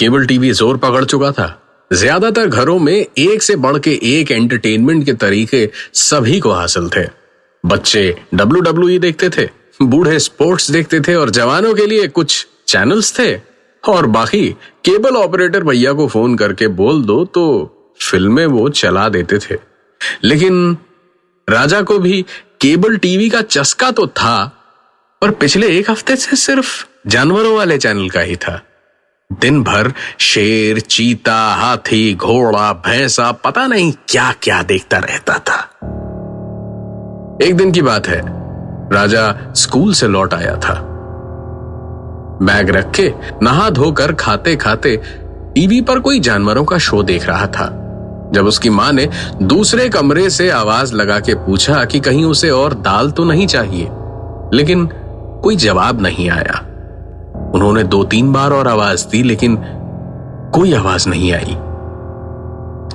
Cable TV ज़ोर पकड़ चुका था। ज़्यादातर घरों में एक से बढ़ के एक एंटरटेनमेंट के तरीके सभी को हासिल थे। बच्चे डब्ल्यू डब्ल्यू e देखते थे, बूढ़े स्पोर्ट्स देखते थे और जवानों के लिए कुछ चैनल्स थे। और बाकी केबल ऑपरेटर भैया को फ़ोन करके बोल दो तो फ़िल्में वो चला देते थे। लेकिन राजा को भी केबल टीवी का चस्का तो था, पर पिछले एक हफ़्ते से सिर्फ़ जानवरों वाले चैनल का ही था। दिन भर शेर, चीता, हाथी, घोड़ा, भैंसा, पता नहीं क्या क्या देखता रहता था। एक दिन की बात है, राजा स्कूल से लौट आया था। बैग रख के नहा धोकर खाते खाते टीवी पर कोई जानवरों का शो देख रहा था। जब उसकी माँ ने दूसरे कमरे से आवाज़ लगा के पूछा कि कहीं उसे और दाल तो नहीं चाहिए, लेकिन कोई जवाब नहीं आया। उन्होंने दो तीन बार और आवाज़ दी, लेकिन कोई आवाज़ नहीं आई।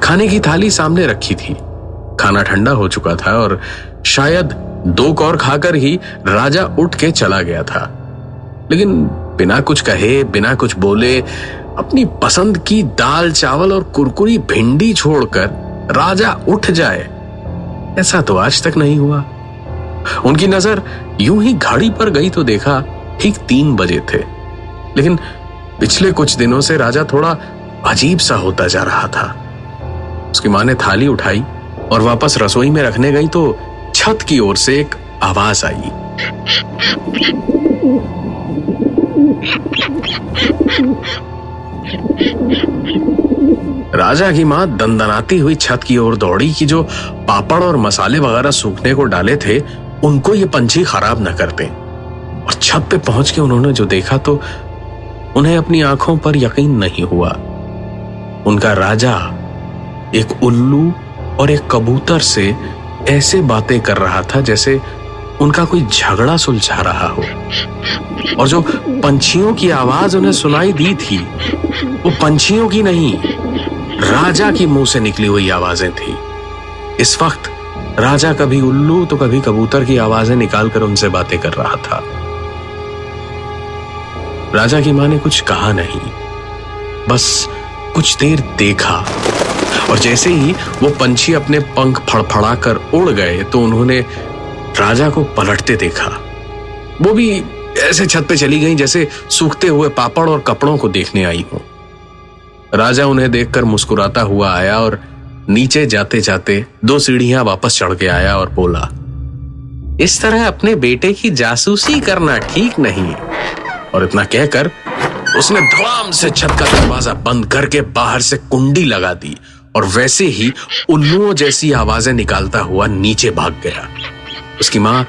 खाने की थाली सामने रखी थी। खाना ठंडा हो चुका था और शायद दो कौर खाकर ही राजा उठ के चला गया था। लेकिन बिना कुछ कहे, बिना कुछ बोले, अपनी पसंद की दाल, चावल और कुरकुरी भिंडी छोड़कर राजा उठ जाए। ऐसा तो आज तक नहीं हुआ। उनकी नज़र यूँ ही घड़ी पर गई तो देखा ठीक तीन बजे थे। लेकिन पिछले कुछ दिनों से राजा थोड़ा अजीब सा होता जा रहा था। उसकी माँ ने थाली उठाई और वापस रसोई में रखने गई तो छत की ओर से एक आवाज़ आई। राजा की माँ दंदनाती हुई छत की ओर दौड़ी कि जो पापड़ और मसाले वगैरह सूखने को डाले थे, उनको ये पंछी खराब न करते। और छत पे पहुँच के उन्होंने जो देखा तो उन्हें अपनी आँखों पर यकीन नहीं हुआ। उनका राजा एक उल्लू और एक कबूतर से ऐसे बातें कर रहा था जैसे उनका कोई झगड़ा सुलझा रहा हो। और जो पंछियों की आवाज़ उन्हें सुनाई दी थी, वो पंछियों की नहीं, राजा की मुँह से निकली हुई आवाज़ें थी। इस वक्त राजा कभी उल्लू तो कभी कबूतर की आवाज़ें निकालकर उनसे बातें कर रहा था। राजा की माँ ने कुछ कहा नहीं। बस कुछ देर देखा। और जैसे ही वो पंछी अपने पंख फड़फड़ा कर उड़ गए तो उन्होंने राजा को पलटते देखा। वो भी ऐसे छत पे चली गई, जैसे सूखते हुए पापड़ और कपड़ों को देखने आई हो। राजा उन्हें देखकर मुस्कुराता हुआ आया और नीचे जाते जाते दो सीढ़ियाँ वापस चढ़ के आया और बोला, इस तरह अपने बेटे की जासूसी करना ठीक नहीं। और इतना कहकर उसने धड़ाम से छत का दरवाज़ा बंद करके बाहर से कुंडी लगा दी और वैसे ही उल्लुओं जैसी आवाज़ें निकालता हुआ नीचे भाग गया। उसकी माँ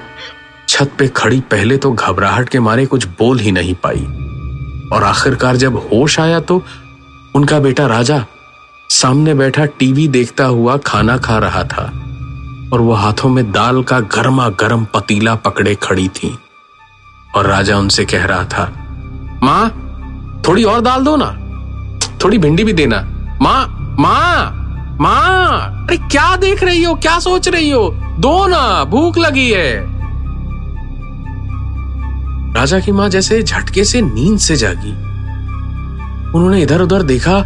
छत पे खड़ी पहले तो घबराहट के मारे कुछ बोल ही नहीं पाई। और आखिरकार जब होश आया तो उनका बेटा राजा सामने बैठा टीवी देखता हुआ खाना खा रहा था और वो हाथों में दाल का गर्मा गर्म पतीला पकड़े खड़ी थी। और राजा उनसे कह रहा था, माँ, थोड़ी और दाल दो ना, थोड़ी भिंडी भी देना। माँ माँ माँ, अरे क्या देख रही हो, क्या सोच रही हो? दो ना, भूख लगी है। राजा की माँ जैसे झटके से नींद से जागी। उन्होंने इधर उधर देखा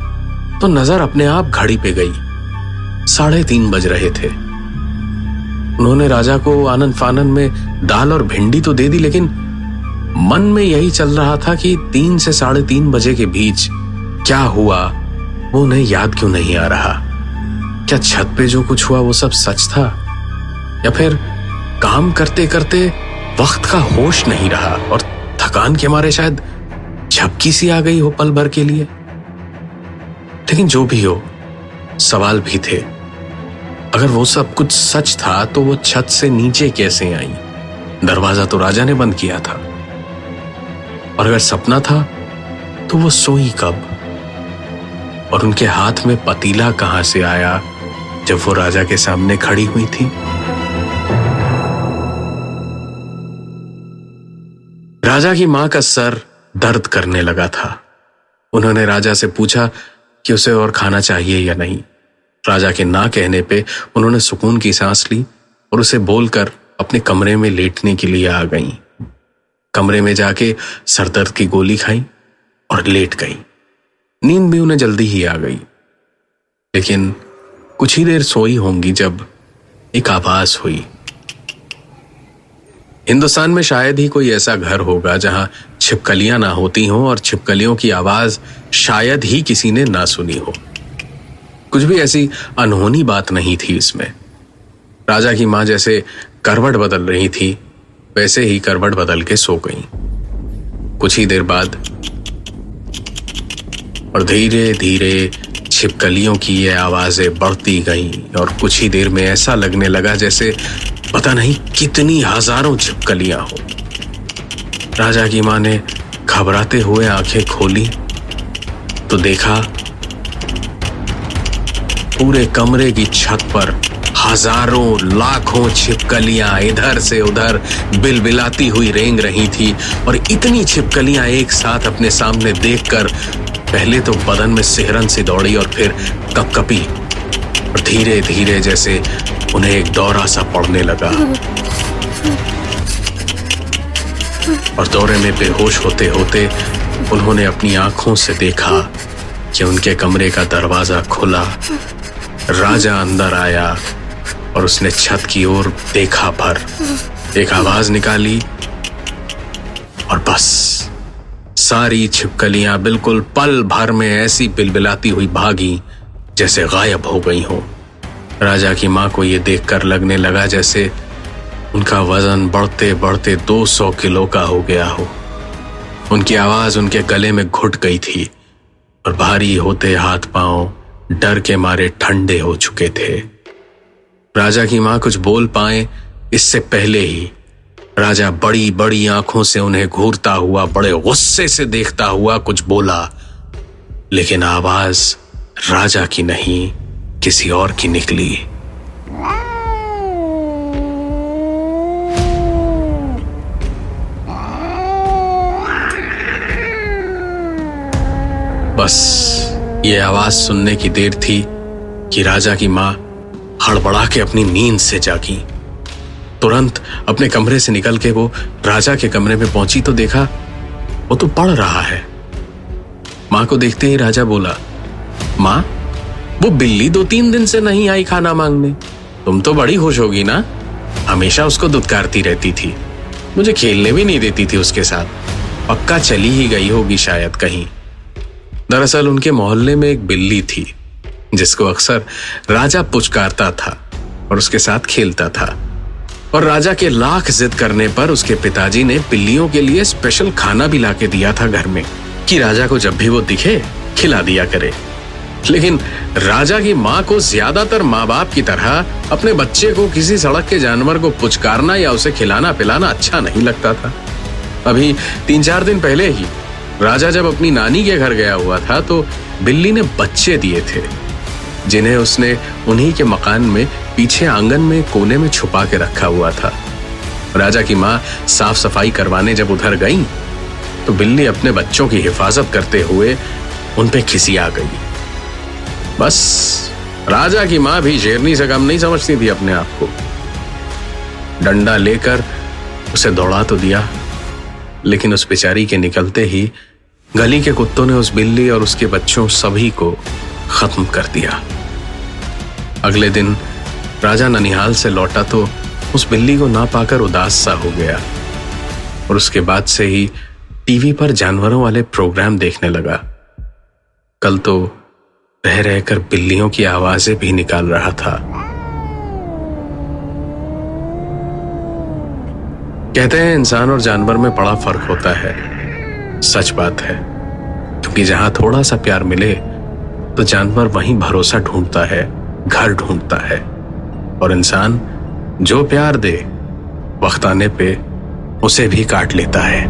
तो नज़र अपने आप घड़ी पे गई। साढ़े तीन बज रहे थे। उन्होंने राजा को आनंद फानन में दाल और भिंडी तो दे दी, लेकिन मन में यही चल रहा था कि तीन से साढ़े तीन बजे के बीच क्या हुआ, वो उन्हें याद क्यों नहीं आ रहा? क्या छत पे जो कुछ हुआ, वो सब सच था? या फिर काम करते करते वक्त का होश नहीं रहा और थकान के मारे शायद झपकी सी आ गई हो पल भर के लिए? लेकिन जो भी हो, सवाल भी थे। अगर वो सब कुछ सच था तो वो छत से नीचे कैसे आई? दरवाज़ा तो राजा ने बंद किया था। और अगर सपना था तो वो सोई कब? और उनके हाथ में पतीला कहाँ से आया, जब वो राजा के सामने खड़ी हुई थी? राजा की माँ का सर दर्द करने लगा था। उन्होंने राजा से पूछा कि उसे और खाना चाहिए या नहीं। राजा के ना कहने पे उन्होंने सुकून की सांस ली और उसे बोलकर अपने कमरे में लेटने के लिए आ गईं। कमरे में जाके सरदर्द की गोली खाई और लेट गई। नींद भी उन्हें जल्दी ही आ गई। लेकिन कुछ ही देर सोई होंगी जब एक आवाज़ हुई। हिंदुस्तान में शायद ही कोई ऐसा घर होगा जहाँ छिपकलियाँ ना होती हों और छिपकलियों की आवाज़ शायद ही किसी ने ना सुनी हो। कुछ भी ऐसी अनहोनी बात नहीं थी इसमें। राजा की माँ जैसे करवट बदल रही थी। वैसे ही करवट बदल के सो गई। कुछ ही देर बाद और धीरे धीरे छिपकलियों की ये आवाज़ें बढ़ती गईं और कुछ ही देर में ऐसा लगने लगा जैसे पता नहीं कितनी हज़ारों छिपकलियाँ हो। राजा की माँ ने घबराते हुए आँखें खोली तो देखा पूरे कमरे की छत पर हज़ारों, लाखों छिपकलियाँ इधर से उधर बिलबिलाती हुई रेंग रही थी और इतनी छिपकलियाँ एक साथ अपने सामने देखकर पहले तो बदन में सिहरन सी दौड़ी और फिर कपकपी और धीरे धीरे जैसे उन्हें एक दौरा सा पड़ने लगा। और दौरे में बेहोश होते होते उन्होंने अपनी आँखों से देखा कि उनके कमरे का दरवाज़ा खुला, राजा अंदर आया। और उसने छत की ओर देखा भर एक आवाज़ निकाली और बस, सारी छिपकलियाँ बिल्कुल पल भर में ऐसी बिलबिलाती हुई भागी, जैसे गायब हो गई हो। राजा की माँ को यह देखकर लगने लगा जैसे उनका वज़न बढ़ते बढ़ते 200 किलो का हो गया हो। उनकी आवाज़ उनके गले में घुट गई थी और भारी होते हाथ पाँव डर के मारे ठंडे हो चुके थे। राजा की माँ कुछ बोल पाए, इससे पहले ही राजा बड़ी बड़ी आँखों से उन्हें घूरता हुआ, बड़े गुस्से से देखता हुआ कुछ बोला। लेकिन आवाज़ राजा की नहीं, किसी और की निकली। बस, ये आवाज़ सुनने की देर थी कि राजा की माँ हड़बड़ा के अपनी नींद से जागी। तुरंत अपने कमरे से निकल के वो राजा के कमरे में पहुँची तो देखा, वो तो पढ़ रहा है। माँ को देखते ही राजा बोला, माँ, वो बिल्ली दो तीन दिन से नहीं आई खाना मांगने। तुम तो बड़ी खुश होगी ना? हमेशा उसको दुदकारती रहती थी। मुझे खेलने भी नहीं देती थी उसके साथ। पक्का चली ही गई होगी शायद कहीं। दरअसल उनके मोहल्ले में एक बिल्ली थी। जिसको अक्सर राजा पुचकारता था और उसके साथ खेलता था। और राजा के लाख जिद करने पर उसके पिताजी ने बिल्लियों के लिए स्पेशल खाना भी लाके दिया था घर में कि राजा को जब भी वो दिखे, खिला दिया करे। लेकिन राजा की माँ को ज़्यादातर माँ बाप की तरह अपने बच्चे को किसी सड़क के जानवर को पुचकारना या उसे खिलाना पिलाना अच्छा नहीं लगता था। अभी तीन चार दिन पहले ही राजा जब अपनी नानी के घर गया हुआ था तो बिल्ली ने बच्चे दिए थे। जिन्हें उसने उन्हीं के मकान में, पीछे आँगन में, कोने में छुपा के रखा हुआ था। राजा की माँ साफ़ सफ़ाई करवाने जब उधर गई तो बिल्ली अपने बच्चों की हिफाजत करते हुए उन पे खिसी आ गई। बस, राजा की माँ भी शेरनी से कम नहीं समझती थी अपने आप को। डंडा लेकर उसे दौड़ा तो दिया, लेकिन उस बेचारी के निकलते ही गली के कुत्तों ने उस बिल्ली और उसके बच्चों सभी को खत्म कर दिया। अगले दिन राजा ननिहाल से लौटा तो उस बिल्ली को ना पाकर उदास सा हो गया और उसके बाद से ही टीवी पर जानवरों वाले प्रोग्राम देखने लगा। कल तो रह रहकर बिल्लियों की आवाज़ें भी निकाल रहा था। कहते हैं इंसान और जानवर में बड़ा फ़र्क होता है। सच बात है, क्योंकि जहाँ थोड़ा सा प्यार मिले तो जानवर वहीं भरोसा ढूंढता है घर ढूंढता है। और इंसान जो प्यार दे वक्त आने पे उसे भी काट लेता है।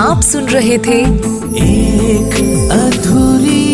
आप सुन रहे थे एक अधूरी